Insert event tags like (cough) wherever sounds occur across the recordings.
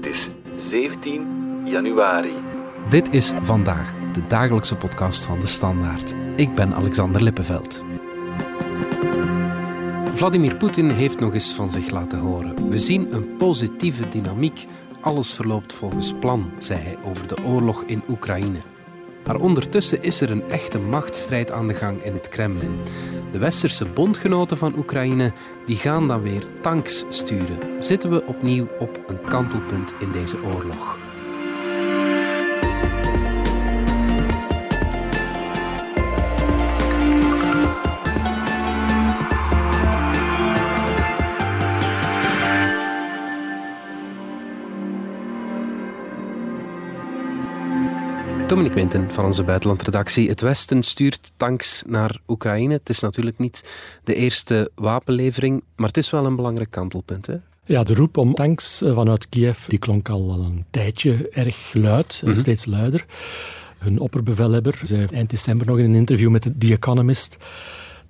Het is 17 januari. Dit is Vandaag, de dagelijkse podcast van De Standaard. Ik ben Alexander Lippenveld. Vladimir Poetin heeft nog eens van zich laten horen. We zien een positieve dynamiek. Alles verloopt volgens plan, zei hij over de oorlog in Oekraïne. Maar ondertussen is er een echte machtsstrijd aan de gang in het Kremlin. De westerse bondgenoten van Oekraïne die gaan dan weer tanks sturen. Zitten we opnieuw op een kantelpunt in deze oorlog? Dominic Winten van onze buitenlandredactie. Het Westen stuurt tanks naar Oekraïne. Het is natuurlijk niet de eerste wapenlevering, maar het is wel een belangrijk kantelpunt. Hè? Ja, de roep om tanks eh, vanuit Kiev die klonk al een tijdje erg luid, mm steeds luider. Hun opperbevelhebber zei eind december nog in een interview met The Economist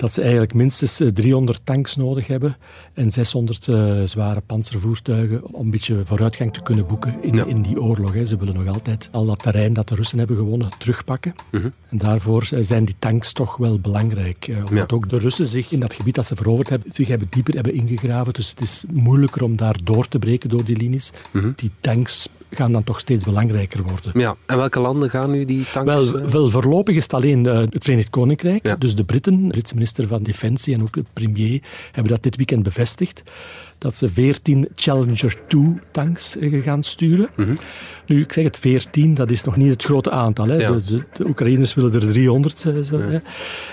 dat ze eigenlijk minstens 300 eh, tanks nodig hebben en 600 uh, eh, zware panzervoertuigen om een beetje vooruitgang te kunnen boeken in, in die oorlog. Hè. Ze willen nog altijd al dat terrein dat de Russen hebben gewonnen terugpakken. Mhm. En daarvoor eh, zijn die tanks toch wel belangrijk. omdat ook de Russen zich in dat gebied dat ze veroverd hebben, zich hebben dieper hebben ingegraven. Dus het is moeilijker om daar door te breken door die linies. Mhm. Die tanks gaan dan toch steeds belangrijker worden. Ja, en welke landen gaan nu die tanks... Wel, wel voorlopig is het alleen het Verenigd Koninkrijk. Dus de Britten, de Britse minister van Defensie en ook de premier, hebben dat dit weekend bevestigd dat ze 14 Challenger 2 tanks eh, gaan sturen. Mhm. Nu, ik zeg het 14, dat is nog niet het grote aantal. Hè. De, de, Oekraïners willen er 300. Hè.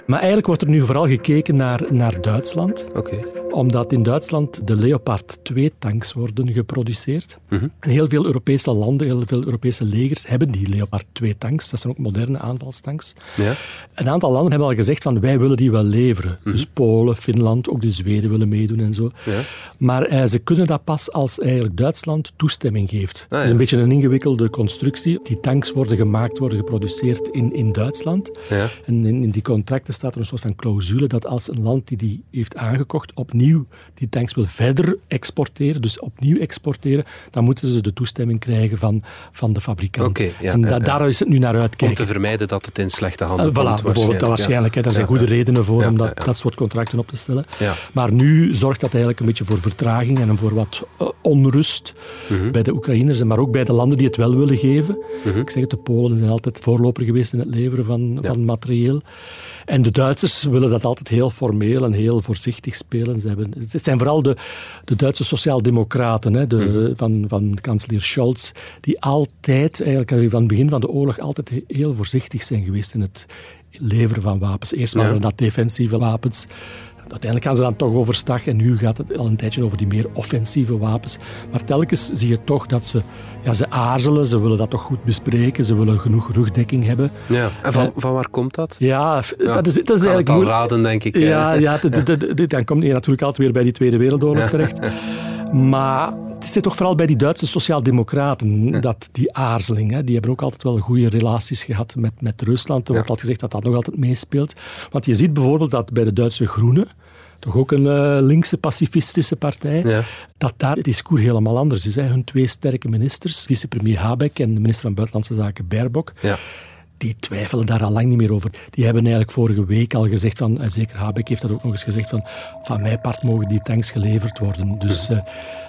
Maar eigenlijk wordt er nu vooral gekeken naar, naar Duitsland. Okay omdat in Duitsland de Leopard 2 tanks worden geproduceerd. En heel veel Europese landen, heel veel Europese legers hebben die Leopard 2 tanks. Dat zijn ook moderne aanvalstanks. Ja. Een aantal landen hebben al gezegd van wij willen die wel leveren. Mhm. Dus Polen, Finland, ook de Zweden willen meedoen en zo. Ja. Maar eh, ze kunnen dat pas als eigenlijk Duitsland toestemming geeft. Ah, het is een beetje een ingewikkelde constructie. Die tanks worden gemaakt, worden geproduceerd in, in Duitsland. Ja. En in, in die contracten staat er een soort van clausule dat als een land die die heeft aangekocht opnieuw die tanks wil verder exporteren, dus opnieuw exporteren, dan moeten ze de toestemming krijgen van, van de fabrikant. Okay, ja, en daar is het nu naar uitkijken. Om te vermijden dat het in slechte handen uh, komt. Bijvoorbeeld, dat waarschijnlijk. Daar zijn goede redenen voor om dat, dat soort contracten op te stellen. Maar nu zorgt dat eigenlijk een beetje voor vertraging en voor wat onrust mhm. bij de Oekraïners, maar ook bij de landen die het wel willen geven. Mhm. Ik zeg het, de Polen zijn altijd voorloper geweest in het leveren van, van materieel. En de Duitsers willen dat altijd heel formeel en heel voorzichtig spelen. Hebben, het zijn vooral de, de Duitse sociaaldemocraten hè, de, mhm. van, van kanselier Scholz, die altijd, eigenlijk van het begin van de oorlog, altijd heel voorzichtig zijn geweest in het leveren van wapens. Eerst waren dat defensieve wapens. Uiteindelijk gaan ze dan toch overstag en nu gaat het al een tijdje over die meer offensieve wapens. Maar telkens zie je toch dat ze, ja, ze aarzelen, ze willen dat toch goed bespreken, ze willen genoeg rugdekking hebben. Ja, en van, van waar komt dat? Ja, dat is, dat is eigenlijk... Het raden, denk ik. Ja, ja dan kom je natuurlijk altijd weer bij die Tweede Wereldoorlog terecht. (laughs) Maar het zit toch vooral bij die Duitse sociaaldemocraten, dat die aarzeling. Hè, die hebben ook altijd wel goede relaties gehad met, met Rusland. Er wordt altijd gezegd dat dat nog altijd meespeelt. Want je ziet bijvoorbeeld dat bij de Duitse Groenen, toch ook een uh, linkse pacifistische partij, ja. dat daar het discours helemaal anders is. Hè. Hun twee sterke ministers, vicepremier Habeck en de minister van Buitenlandse Zaken Baerbock, ja die twijfelen daar al lang niet meer over. Die hebben eigenlijk vorige week al gezegd, van, en zeker Habeck heeft dat ook nog eens gezegd, van, van mijn part mogen die tanks geleverd worden. Dus, uh,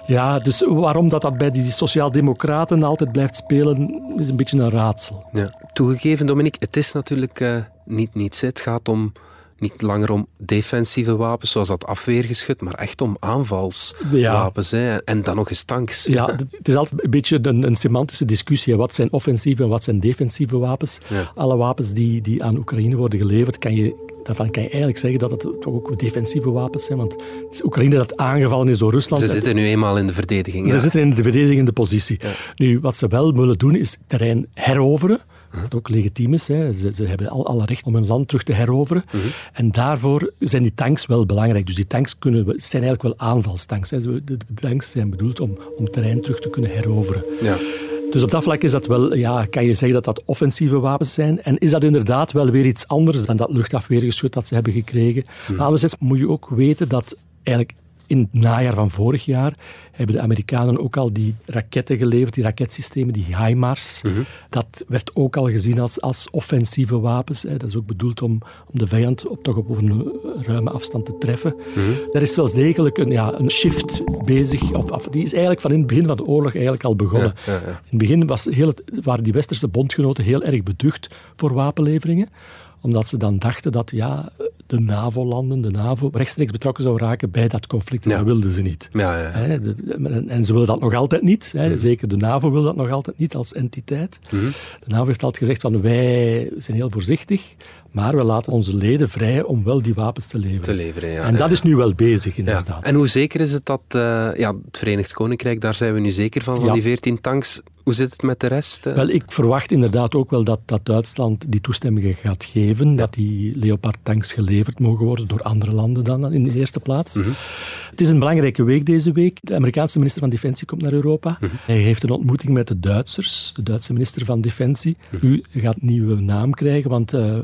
ja, dus waarom dat, dat bij die sociaaldemocraten altijd blijft spelen, is een beetje een raadsel. Ja. Toegegeven, Dominique, het is natuurlijk uh, niet niets. Het gaat om niet langer om defensieve wapens, zoals dat afweergeschut, maar echt om aanvalswapens. Hè? En dan nog eens tanks. Ja, (laughs) het is altijd een beetje een, een semantische discussie. Wat zijn offensieve en wat zijn defensieve wapens? Alle wapens die, die aan Oekraïne worden geleverd, kan je daarvan kan je eigenlijk zeggen dat het toch ook defensieve wapens zijn. Want het is Oekraïne dat aangevallen is door Rusland. Ze zitten nu eenmaal in de verdediging. Ze zitten in de verdedigende positie. Nu, wat ze wel willen doen, is terrein heroveren. Wat ook legitiem is. Hè. Ze, ze, hebben al, alle recht om hun land terug te heroveren. Mhm. En daarvoor zijn die tanks wel belangrijk. Dus die tanks kunnen, zijn eigenlijk wel aanvalstanks. Hè. De, de tanks zijn bedoeld om, om terrein terug te kunnen heroveren. Ja. Dus op dat vlak is dat wel, ja, kan je zeggen dat dat offensieve wapens zijn. En is dat inderdaad wel weer iets anders dan dat luchtafweergeschut dat ze hebben gekregen. Mhm. Maar anderzijds moet je ook weten dat eigenlijk in het najaar van vorig jaar hebben de Amerikanen ook al die raketten geleverd, die raketsystemen, die HIMARS. Mhm. Dat werd ook al gezien als, als offensieve wapens. Hè. Dat is ook bedoeld om, om de vijand op, toch op een ruime afstand te treffen. Mm Er is wel degelijk een, ja, een shift bezig, of, of, die is eigenlijk van in het begin van de oorlog eigenlijk al begonnen. Ja, ja, in het begin was heel waren die westerse bondgenoten heel erg beducht voor wapenleveringen omdat ze dan dachten dat ja, de NAVO-landen, de NAVO, rechtstreeks betrokken zou raken bij dat conflict. En dat wilden ze niet. Ja, ja. En ze willen dat nog altijd niet. Mhm. Zeker de NAVO wil dat nog altijd niet als entiteit. Mhm. De NAVO heeft altijd gezegd van wij zijn heel voorzichtig, maar we laten onze leden vrij om wel die wapens te leveren. Te leveren ja. En dat is nu wel bezig, inderdaad. En hoe zeker is het dat uh, ja, het Verenigd Koninkrijk, daar zijn we nu zeker van, van die 14 tanks, hoe zit het met de rest? Wel, ik verwacht inderdaad ook wel dat, dat Duitsland die toestemming gaat geven, dat die Leopard-tanks geleverd mogen worden door andere landen dan in de eerste plaats. Mhm. Het is een belangrijke week deze week. De Amerikaanse minister van Defensie komt naar Europa. Mhm. Hij heeft een ontmoeting met de Duitsers, de Duitse minister van Defensie. Mhm. U gaat een nieuwe naam krijgen, want uh,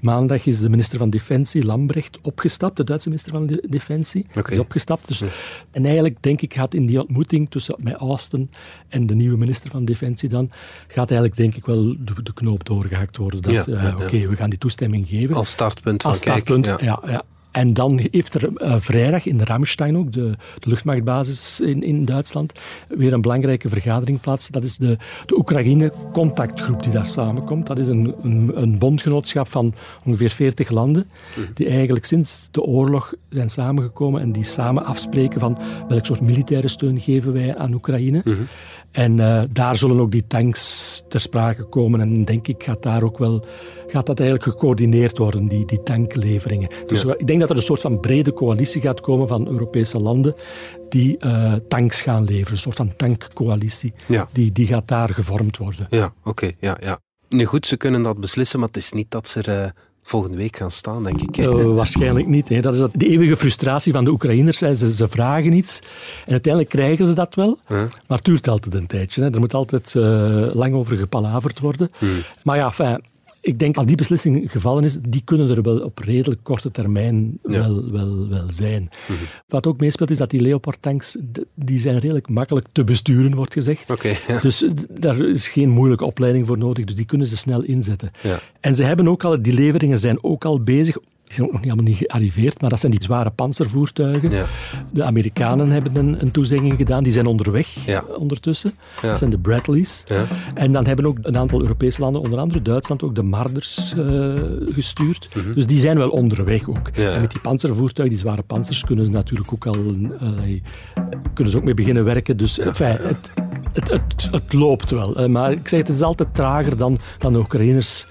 maandag is de minister van Defensie, Lambrecht, opgestapt, de Duitse minister van Defensie. Okay. Is opgestapt. Dus, En eigenlijk, denk ik, gaat in die ontmoeting tussen met Austin en de nieuwe minister van Defensie dan, gaat eigenlijk, denk ik, wel de, de knoop doorgehakt worden. Dat, ja, uh, oké, we gaan die toestemming geven. Als startpunt van Als startpunt, kijk, ja. ja. En dan heeft er uh, vrijdag in Ramstein ook, de, de luchtmachtbasis in, in Duitsland, weer een belangrijke vergadering plaats. Dat is de, de Oekraïne-contactgroep die daar samenkomt. Dat is een, een, een, bondgenootschap van ongeveer 40 landen, die eigenlijk sinds de oorlog zijn samengekomen en die samen afspreken van welk soort militaire steun geven wij aan Oekraïne. Mm en uh, daar zullen ook die tanks ter sprake komen. En denk ik gaat daar ook wel gaat dat eigenlijk gecoördineerd worden, die, die tankleveringen. Dus ik denk dat er een soort van brede coalitie gaat komen van Europese landen die uh, tanks gaan leveren. Een soort van tankcoalitie. Ja. Die, die gaat daar gevormd worden. Ja, oké. ja, ja. Nu goed, ze kunnen dat beslissen, maar het is niet dat ze er uh, volgende week gaan staan, denk ik. Uh, waarschijnlijk niet. Hè. Dat is de eeuwige frustratie van de Oekraïners. Ze, ze vragen iets en uiteindelijk krijgen ze dat wel, maar het duurt altijd een tijdje. Hè. Er moet altijd uh, lang over gepalaverd worden. Hmm. Maar ja, fijn ik denk als die beslissing gevallen is, die kunnen er wel op redelijk korte termijn wel, wel, wel zijn. Mhm. Wat ook meespeelt is dat die Leopard-tanks, die zijn redelijk makkelijk te besturen, wordt gezegd. Okay, Dus daar is geen moeilijke opleiding voor nodig, dus die kunnen ze snel inzetten. Ja. En ze hebben ook al, die leveringen zijn ook al bezig die zijn ook nog niet allemaal niet gearriveerd, maar dat zijn die zware panzervoertuigen. Ja. De Amerikanen hebben een, een, toezegging gedaan, die zijn onderweg ja. ondertussen. Dat zijn de Bradleys. En dan hebben ook een aantal Europese landen, onder andere Duitsland, ook de Marders uh, gestuurd. Mhm. Dus die zijn wel onderweg ook. En met die panzervoertuigen, die zware panzers, kunnen ze natuurlijk ook al uh, kunnen ze ook mee beginnen werken. Dus enfin, het, het, het, het, loopt wel. maar ik zeg, het is altijd trager dan, dan de Oekraïners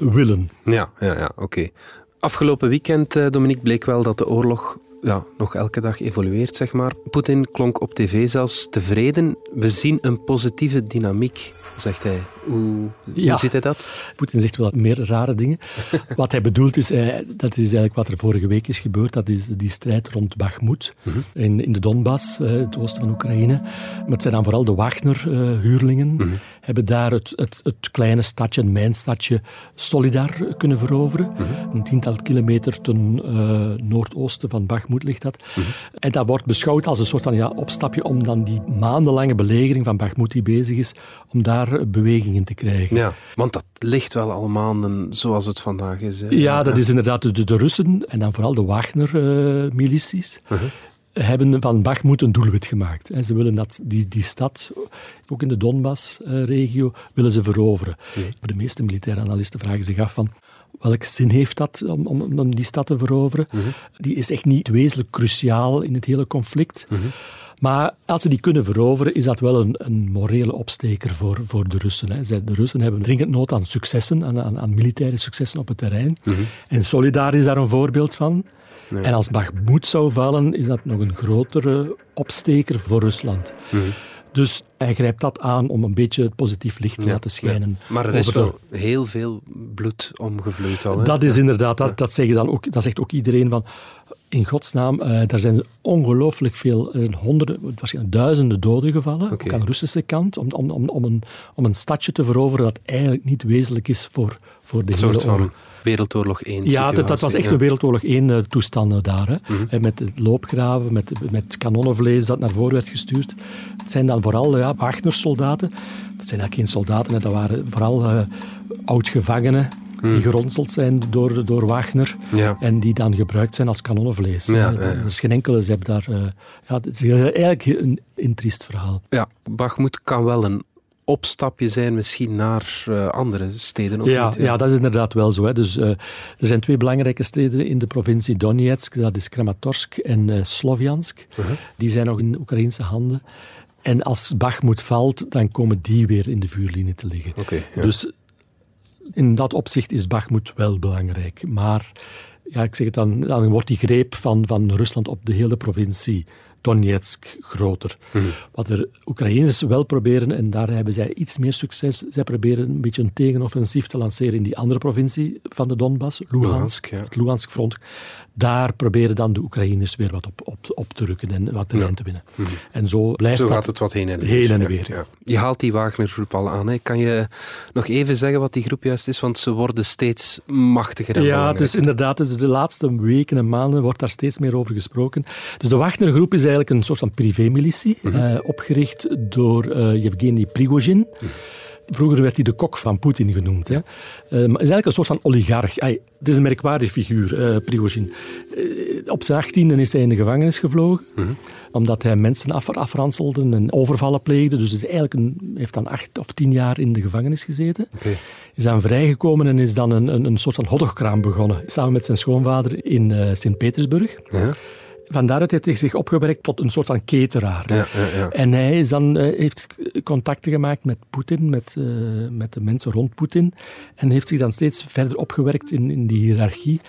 willen. Ja, ja, ja oké. Afgelopen weekend, eh, Dominique, bleek wel dat de oorlog ja, nog elke dag evolueert, zeg maar. Poetin klonk op tv zelfs tevreden. We zien een positieve dynamiek zegt hij. Hoe, hoe ziet hij dat? Poetin zegt wel meer rare dingen. (laughs) wat hij bedoelt is, eh, dat is eigenlijk wat er vorige week is gebeurd, dat is die strijd rond Bakhmut mhm. in, in de Donbass, eh, het oosten van Oekraïne. Maar het zijn dan vooral de Wagner-huurlingen, uh, hebben daar het, het, het, kleine stadje, een mijnstadje Solidar kunnen veroveren. Mhm. Een tiental kilometer ten uh, noordoosten van Bakhmut ligt dat. Mhm. En dat wordt beschouwd als een soort van ja, opstapje om dan die maandenlange belegering van Bakhmut die bezig is, om daar te krijgen. Ja, want dat ligt wel al maanden zoals het vandaag is. Hè? Ja, dat is inderdaad de, de Russen en dan vooral de Wagner-milities. Uh, hebben van Bakhmut een doelwit gemaakt. En ze willen dat die, die stad, ook in de Donbass-regio, willen ze veroveren. Voor de meeste militaire analisten vragen zich af van welke zin heeft dat om, om, om die stad te veroveren? Mhm. Die is echt niet wezenlijk cruciaal in het hele conflict. Mhm. Maar als ze die kunnen veroveren, is dat wel een, een morele opsteker voor, voor de Russen. Hè. De Russen hebben dringend nood aan successen, aan, aan, aan militaire successen op het terrein. Mhm. En Solidar is daar een voorbeeld van. En als Bakhmut zou vallen, is dat nog een grotere opsteker voor Rusland. Mhm. Dus Hij grijpt dat aan om een beetje het positief licht te laten schijnen. Maar er is wel heel veel bloed omgevloeid al. Hè? Dat is inderdaad, dat, dat, zeggen dan ook, dat zegt ook iedereen van in godsnaam, uh, daar zijn ongelooflijk veel, er zijn honderden, waarschijnlijk duizenden doden gevallen, ook aan de Russische kant, om, om, om, om, een, om een stadje te veroveren dat eigenlijk niet wezenlijk is voor, voor de hele van Wereldoorlog 1 Ja, dat, dat, was echt een Wereldoorlog 1 uh, toestanden daar. Hè. Mhm. Met loopgraven, met, met kanonnenvlees dat naar voren werd gestuurd. Het zijn dan vooral ja, Wagner-soldaten. Dat zijn eigenlijk geen soldaten, hè. dat waren vooral uh, oud-gevangenen die hmm. geronseld zijn door, door Wagner en die dan gebruikt zijn als kanonnenvlees. Ja, Er is geen enkele zep daar. Uh, ja, het is eigenlijk een, een triest verhaal. Ja, Bachmoed kan wel een opstapje zijn misschien naar uh, andere steden? Of ja, niet? ja, dat is inderdaad wel zo. Hè. Dus, uh, er zijn twee belangrijke steden in de provincie Donetsk. Dat is Kramatorsk en uh, Sloviansk. -huh. Die zijn nog in Oekraïnse handen. En als Bachmoed valt, dan komen die weer in de vuurlinie te liggen. Okay, ja. Dus in dat opzicht is Bakhmut wel belangrijk. Maar ja, ik zeg het dan, dan wordt die greep van, van Rusland op de hele provincie Donetsk groter. Mhm. Wat de Oekraïners wel proberen, en daar hebben zij iets meer succes, zij proberen een beetje een tegenoffensief te lanceren in die andere provincie van de Donbass, Luhansk, ja. het Luhansk front. Daar proberen dan de Oekraïners weer wat op, op, op te rukken en wat terrein ja. te winnen. Mhm. En zo blijft zo gaat het wat heen en weer. Heen en weer. Ja. Je haalt die Wagner-groep al aan. Hè. Kan je nog even zeggen wat die groep juist is? Want ze worden steeds machtiger en Ja, dus inderdaad, dus de laatste weken en maanden wordt daar steeds meer over gesproken. Dus de Wagner-groep is eigenlijk een soort van privémilitie, mm -hmm. opgericht door uh, Yevgeny Prigozhin. Vroeger werd hij de kok van Poetin genoemd. Hè. Uh, maar is eigenlijk een soort van oligarch. Hij, het is een merkwaardige figuur, uh, Prigozhin. Uh, op zijn achttiende is hij in de gevangenis gevlogen, mm -hmm. omdat hij mensen af, afranselde en overvallen pleegde. Dus hij eigenlijk een, heeft dan acht of tien jaar in de gevangenis gezeten. Okay. Is dan vrijgekomen en is dan een, een, een soort van hotdogkraam begonnen. Samen met zijn schoonvader in Sint-Petersburg. Ja van daaruit heeft hij zich opgewerkt tot een soort van cateraar. Ja, ja, ja. En hij is dan, uh, heeft contacten gemaakt met Poetin, met, uh, met de mensen rond Poetin. En heeft zich dan steeds verder opgewerkt in, in die hiërarchie.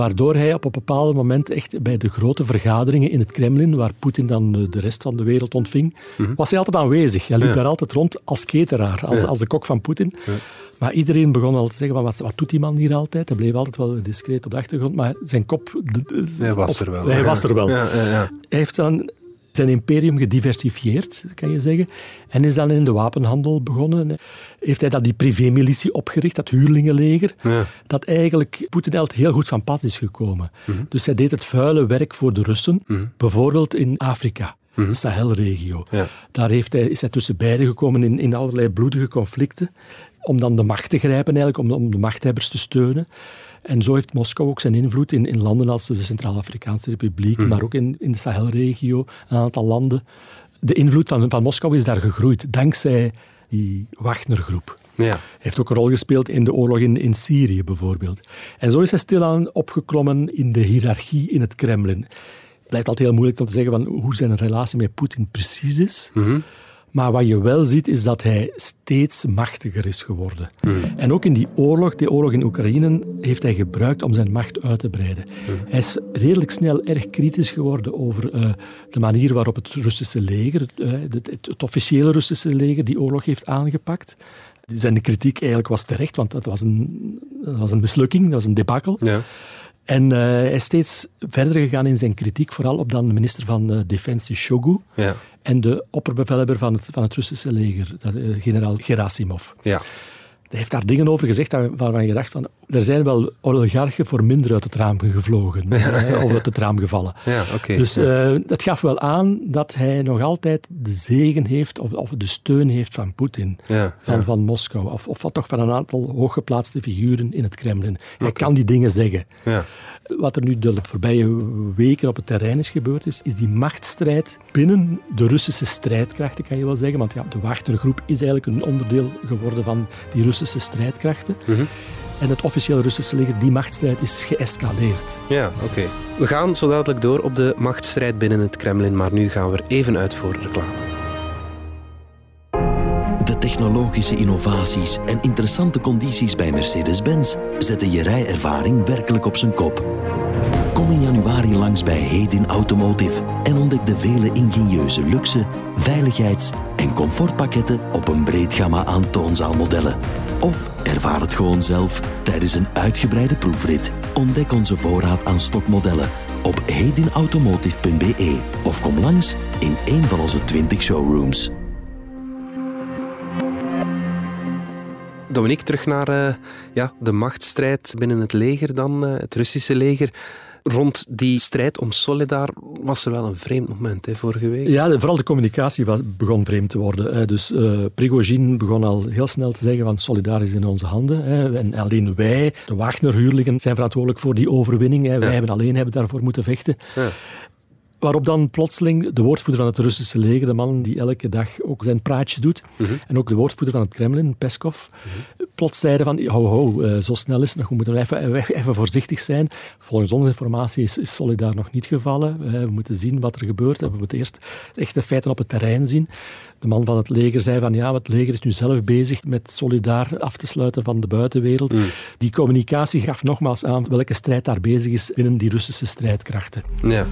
Waardoor hij op een bepaald moment echt bij de grote vergaderingen in het Kremlin, waar Poetin dan de rest van de wereld ontving, mm -hmm. was hij altijd aanwezig. Hij liep daar altijd rond als cateraar, als, als de kok van Poetin. Maar iedereen begon al te zeggen, wat, wat doet die man hier altijd? Hij bleef altijd wel discreet op de achtergrond, maar zijn kop... Hij was er wel. Hij was er wel. Ja, ja, ja. Hij heeft dan zijn imperium gediversifieerd, kan je zeggen. En is dan in de wapenhandel begonnen. Heeft hij dat die privémilitie opgericht, dat huurlingenleger, ja. dat eigenlijk Poetin heel goed van pas is gekomen. Mm -hmm. Dus hij deed het vuile werk voor de Russen, Mhm. bijvoorbeeld in Afrika. Mhm. De Sahelregio. Ja. Daar heeft hij, is hij tussen beiden gekomen in, in allerlei bloedige conflicten om dan de macht te grijpen, eigenlijk, om, om de machthebbers te steunen. En zo heeft Moskou ook zijn invloed in, in landen als de Centraal-Afrikaanse Republiek, Mhm. maar ook in, in de Sahelregio, een aantal landen. De invloed van, van Moskou is daar gegroeid, dankzij die Wagner-groep. Ja. Heeft ook een rol gespeeld in de oorlog in, in Syrië, bijvoorbeeld. En zo is hij stilaan opgeklommen in de hiërarchie in het Kremlin. Het blijft altijd heel moeilijk om te zeggen van hoe zijn relatie met Poetin precies is. Mhm. Maar wat je wel ziet, is dat hij steeds machtiger is geworden. Mhm. En ook in die oorlog, die oorlog in Oekraïne, heeft hij gebruikt om zijn macht uit te breiden. Mhm. Hij is redelijk snel erg kritisch geworden over uh, de manier waarop het Russische leger, het, uh, het, het, officiële Russische leger, die oorlog heeft aangepakt. Zijn kritiek eigenlijk was terecht, want dat was een, dat was een mislukking, dat was een debacle. Ja. En uh, hij is steeds verder gegaan in zijn kritiek, vooral op dan de minister van uh, Defensie Shogu ja. En de opperbevelhebber van het, van het Russische leger, uh, generaal Gerasimov. Ja. Hij heeft daar dingen over gezegd waarvan je dacht van, er zijn wel oligarchen voor minder uit het raam gevlogen, (laughs) ja. of uit het raam gevallen. Ja, okay. Dus uh, dat gaf wel aan dat hij nog altijd de zegen heeft, of, of de steun heeft van Poetin, ja, van, van Moskou, of, of toch van een aantal hooggeplaatste figuren in het Kremlin. Hij okay. kan die dingen zeggen. Wat er nu de voorbije weken op het terrein is gebeurd, is, is die machtsstrijd binnen de Russische strijdkrachten, kan je wel zeggen. Want ja, de Wagnergroep is eigenlijk een onderdeel geworden van die Russische strijdkrachten. Mm -hmm. En het officiële Russische leger, die machtsstrijd is geëscaleerd. Ja, oké. Okay. We gaan zo dadelijk door op de machtsstrijd binnen het Kremlin, maar nu gaan we er even uit voor reclame. Technologische innovaties en interessante condities bij Mercedes-Benz zetten je rijervaring werkelijk op zijn kop. Kom in januari langs bij Hedin Automotive en ontdek de vele ingenieuze luxe, veiligheids- en comfortpakketten op een breed gamma aan toonzaalmodellen. Of ervaar het gewoon zelf tijdens een uitgebreide proefrit. Ontdek onze voorraad aan stokmodellen op hedinautomotive.be of kom langs in een van onze 20 showrooms. Dominique, terug naar uh, ja, de machtsstrijd binnen het leger dan, uh, het Russische leger. Rond die strijd om Solidar was er wel een vreemd moment hè, vorige week. Ja, vooral de communicatie was, begon vreemd te worden. Hè. Dus uh, Prigozhin begon al heel snel te zeggen van Solidar is in onze handen. Hè. En alleen wij, de Wagner-huurlingen, zijn verantwoordelijk voor die overwinning. Hè. Wij hebben alleen hebben daarvoor moeten vechten. Ja. Waarop dan plotseling de woordvoerder van het Russische leger, de man die elke dag ook zijn praatje doet, mhm. en ook de woordvoerder van het Kremlin, Peskov, mm plots zeiden van, ho, ho, eh, zo snel is het nog, we moeten even, even voorzichtig zijn. Volgens onze informatie is, is Solidar nog niet gevallen. We moeten zien wat er gebeurt. We moeten eerst echte feiten op het terrein zien. De man van het leger zei van, ja, het leger is nu zelf bezig met Solidar af te sluiten van de buitenwereld. Mm. Die communicatie gaf nogmaals aan welke strijd daar bezig is binnen die Russische strijdkrachten. Ja.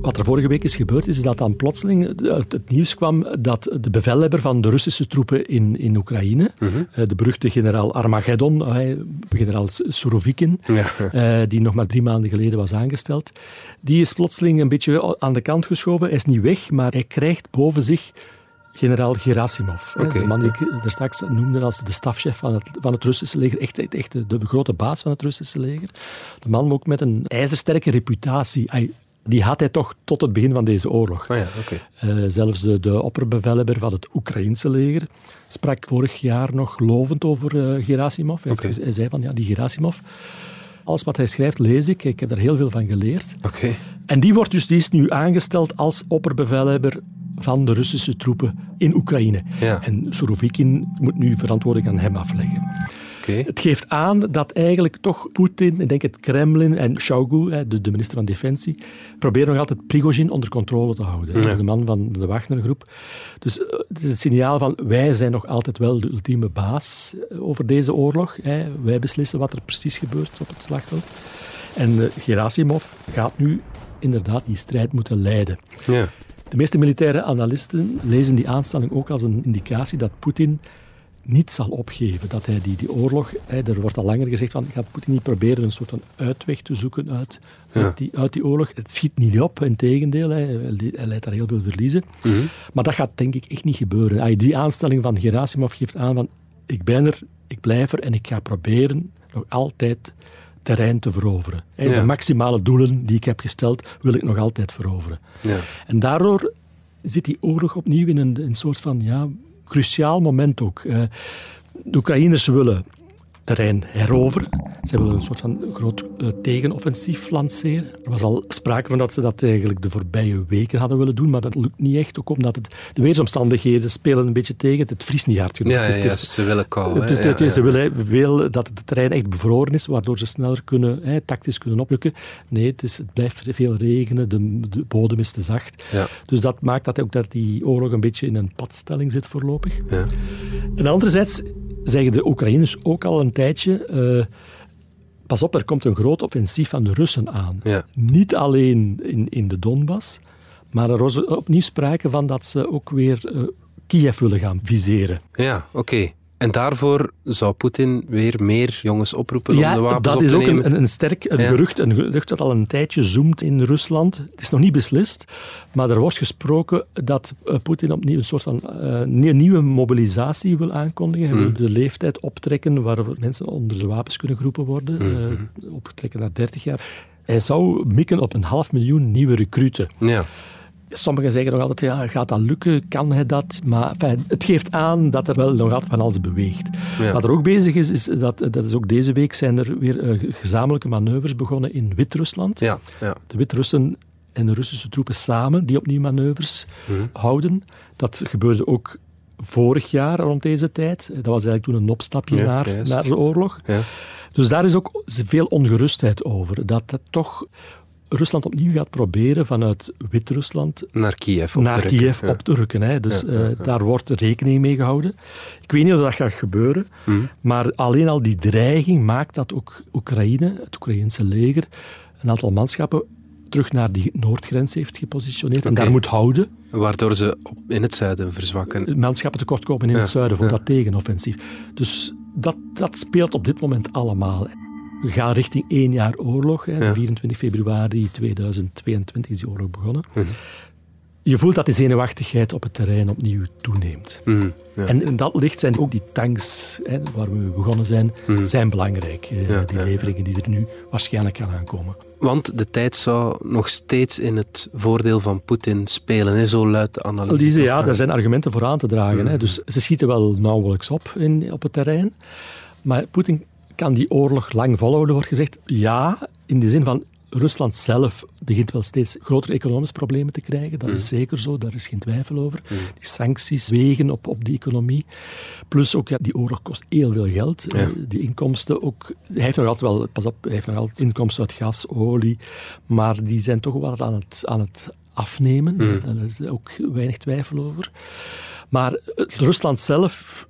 Wat er vorige week is gebeurd, is dat dan plotseling uit het nieuws kwam dat de bevelhebber van de Russische troepen in, in Oekraïne, mhm. eh, de beruchte generaal Armageddon, eh, generaal Surovikin, ja. die nog maar drie maanden geleden was aangesteld, die is plotseling een beetje aan de kant geschoven. Hij is niet weg, maar hij krijgt boven zich generaal Gerasimov. Okay. De man die ik er straks noemde als de stafchef van het, van het Russische leger. Echt, echt de, de, grote baas van het Russische leger. De man ook met een ijzersterke reputatie. Hij, die had hij toch tot het begin van deze oorlog. Oh ja, uh, zelfs de, de opperbevelhebber van het Oekraïnse leger sprak vorig jaar nog lovend over uh, Gerasimov. Hij, hij, zei van, ja, die Gerasimov, alles wat hij schrijft lees ik. Ik heb daar heel veel van geleerd. Okay. En die, wordt dus, die is nu aangesteld als opperbevelhebber van de Russische troepen in Oekraïne. Ja. En Surovikin moet nu verantwoording aan hem afleggen. Het geeft aan dat eigenlijk toch Poetin, ik denk het Kremlin en Shoigu, de, minister van Defensie, proberen nog altijd Prigozhin onder controle te houden. De man van de Wagner-groep. Dus eh, het is het signaal van wij zijn nog altijd wel de ultieme baas eh, over deze oorlog. Wij beslissen wat er precies gebeurt op het slagveld. En eh, Gerasimov gaat nu inderdaad die strijd moeten leiden. Ja. De meeste militaire analisten lezen die aanstelling ook als een indicatie dat Poetin niet zal opgeven. Dat hij die, die oorlog, hè, er wordt al langer gezegd van, gaat Poetin niet proberen een soort van uitweg te zoeken uit, uit, die, uit die oorlog. Het schiet niet op, in tegendeel, hij, hij leidt daar heel veel verliezen. Mhm. Maar dat gaat denk ik echt niet gebeuren. Die aanstelling van Gerasimov geeft aan van, ik ben er, ik blijf er en ik ga proberen nog altijd terrein te veroveren. De maximale doelen die ik heb gesteld, wil ik nog altijd veroveren. Ja. En daardoor zit die oorlog opnieuw in een, een soort van ja, cruciaal moment ook. Eh, de Oekraïners willen terrein heroveren. Ze willen een soort van groot uh, tegenoffensief lanceren. Er was al sprake van dat ze dat eigenlijk de voorbije weken hadden willen doen, maar dat lukt niet echt, ook omdat het, de weersomstandigheden spelen een beetje tegen. Het vriest niet hard genoeg. Ja, het is, ze willen kou. Het is, ja, Ze willen veel dat het terrein echt bevroren is, waardoor ze sneller kunnen, hè, tactisch kunnen oplukken. Nee, het, is, het blijft veel regenen, de, de bodem is te zacht. Dus dat maakt dat ook dat die oorlog een beetje in een padstelling zit voorlopig. En anderzijds zeggen de Oekraïners ook al een tijdje. Uh, pas op, er komt een groot offensief van de Russen aan. Ja. Niet alleen in, in de Donbass, maar er was opnieuw sprake van dat ze ook weer uh, Kiev willen gaan viseren. Ja, oké. En daarvoor zou Poetin weer meer jongens oproepen om de wapens op te nemen? dat is ook een, een, sterk een gerucht, een gerucht dat al een tijdje zoomt in Rusland. Het is nog niet beslist, maar er wordt gesproken dat uh, Poetin opnieuw een soort van uh, nieuwe mobilisatie wil aankondigen. Hij wil hmm. de leeftijd optrekken waar mensen onder de wapens kunnen geroepen worden. Uh, optrekken naar 30 jaar. Hij zou mikken op een half miljoen nieuwe recruten. Ja. Sommigen zeggen nog altijd, ja, gaat dat lukken? Kan hij dat? Maar het geeft aan dat er wel nog altijd van alles beweegt. Wat er ook bezig is, is dat, dat is ook deze week zijn er weer uh, gezamenlijke manoeuvres begonnen in Wit-Rusland. Ja, ja. De Wit-Russen en de Russische troepen samen die opnieuw manoeuvres mhm. houden. Dat gebeurde ook vorig jaar rond deze tijd. Dat was eigenlijk toen een opstapje naar, naar de oorlog. Ja. Dus daar is ook veel ongerustheid over. Dat het toch Rusland opnieuw gaat proberen vanuit Wit-Rusland naar Kiev op naar te rukken. Kiev op te rukken. Hè. Dus eh, daar wordt rekening mee gehouden. Ik weet niet of dat gaat gebeuren, Hmm. maar alleen al die dreiging maakt dat ook Oekraïne, het Oekraïense leger, een aantal manschappen terug naar die noordgrens heeft gepositioneerd en daar moet houden. Waardoor ze in het zuiden verzwakken. Manschappen tekortkomen in het zuiden voor dat tegenoffensief. Dus dat, dat speelt op dit moment allemaal. We gaan richting één jaar oorlog. Hè. Ja. 24 februari 2022 is die oorlog begonnen. Mhm. Je voelt dat die zenuwachtigheid op het terrein opnieuw toeneemt. Mhm, ja. En in dat licht zijn ook die tanks hè, waar we begonnen zijn, Mhm. zijn belangrijk. eh, Ja, die leveringen die er nu waarschijnlijk gaan aankomen. Want de tijd zou nog steeds in het voordeel van Poetin spelen. Hè? Zo luidt de analyse. Ja, daar zijn argumenten voor aan te dragen. Hè. Dus ze schieten wel nauwelijks op in, op het terrein. Maar Poetin kan die oorlog lang volhouden, wordt gezegd. Ja, in de zin van Rusland zelf begint wel steeds grotere economische problemen te krijgen. Dat is zeker zo, daar is geen twijfel over. Die sancties wegen op, op die economie. Plus ook, ja, die oorlog kost heel veel geld. Ja. Eh, die inkomsten ook... Hij heeft nog altijd wel... Pas op, hij heeft nog altijd inkomsten uit gas, olie. Maar die zijn toch wel aan het, aan het afnemen. Daar is ook weinig twijfel over. Maar het Rusland zelf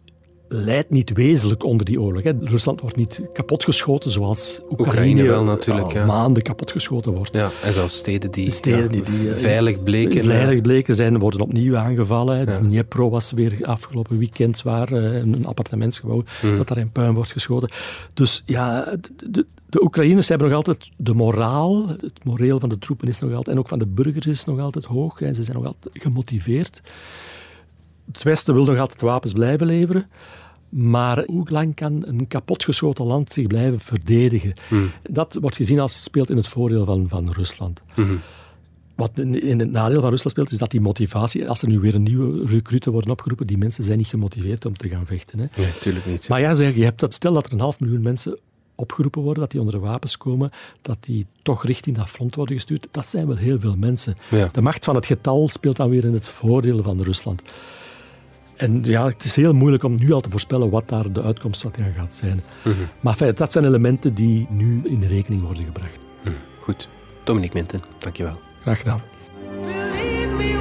leidt niet wezenlijk onder die oorlog. Hè. Rusland wordt niet kapotgeschoten zoals Oekraïne, Oekraïne wel natuurlijk, al ja. maanden kapotgeschoten wordt. Ja, en zelfs steden die, Steden ja, die- die, eh, veilig bleken. Veilig bleken zijn, worden opnieuw aangevallen. Ja. Dnipro was weer afgelopen weekend zwaar, eh, een appartementsgebouw, Hmm. dat daar in puin wordt geschoten. Dus ja, de, de, de Oekraïners hebben nog altijd de moraal, het moreel van de troepen is nog altijd, en ook van de burgers is nog altijd hoog. Hè. Ze zijn nog altijd gemotiveerd. Het Westen wil nog altijd wapens blijven leveren. Maar hoe lang kan een kapotgeschoten land zich blijven verdedigen? Hmm. Dat wordt gezien als speelt in het voordeel van, van Rusland. Mhm. Wat in in het nadeel van Rusland speelt, is dat die motivatie, als er nu weer een nieuwe recruten worden opgeroepen, die mensen zijn niet gemotiveerd om te gaan vechten. Hè. Nee, natuurlijk niet. Maar ja, zeg, je hebt dat, stel dat er een half miljoen mensen opgeroepen worden, dat die onder de wapens komen, dat die toch richting dat front worden gestuurd. Dat zijn wel heel veel mensen. Ja. De macht van het getal speelt dan weer in het voordeel van Rusland. En ja, het is heel moeilijk om nu al te voorspellen wat daar de uitkomst van gaat zijn. Mhm. Maar feit, dat zijn elementen die nu in rekening worden gebracht. Mhm. Goed. Dominique Minten, dankjewel. Graag gedaan. Believe me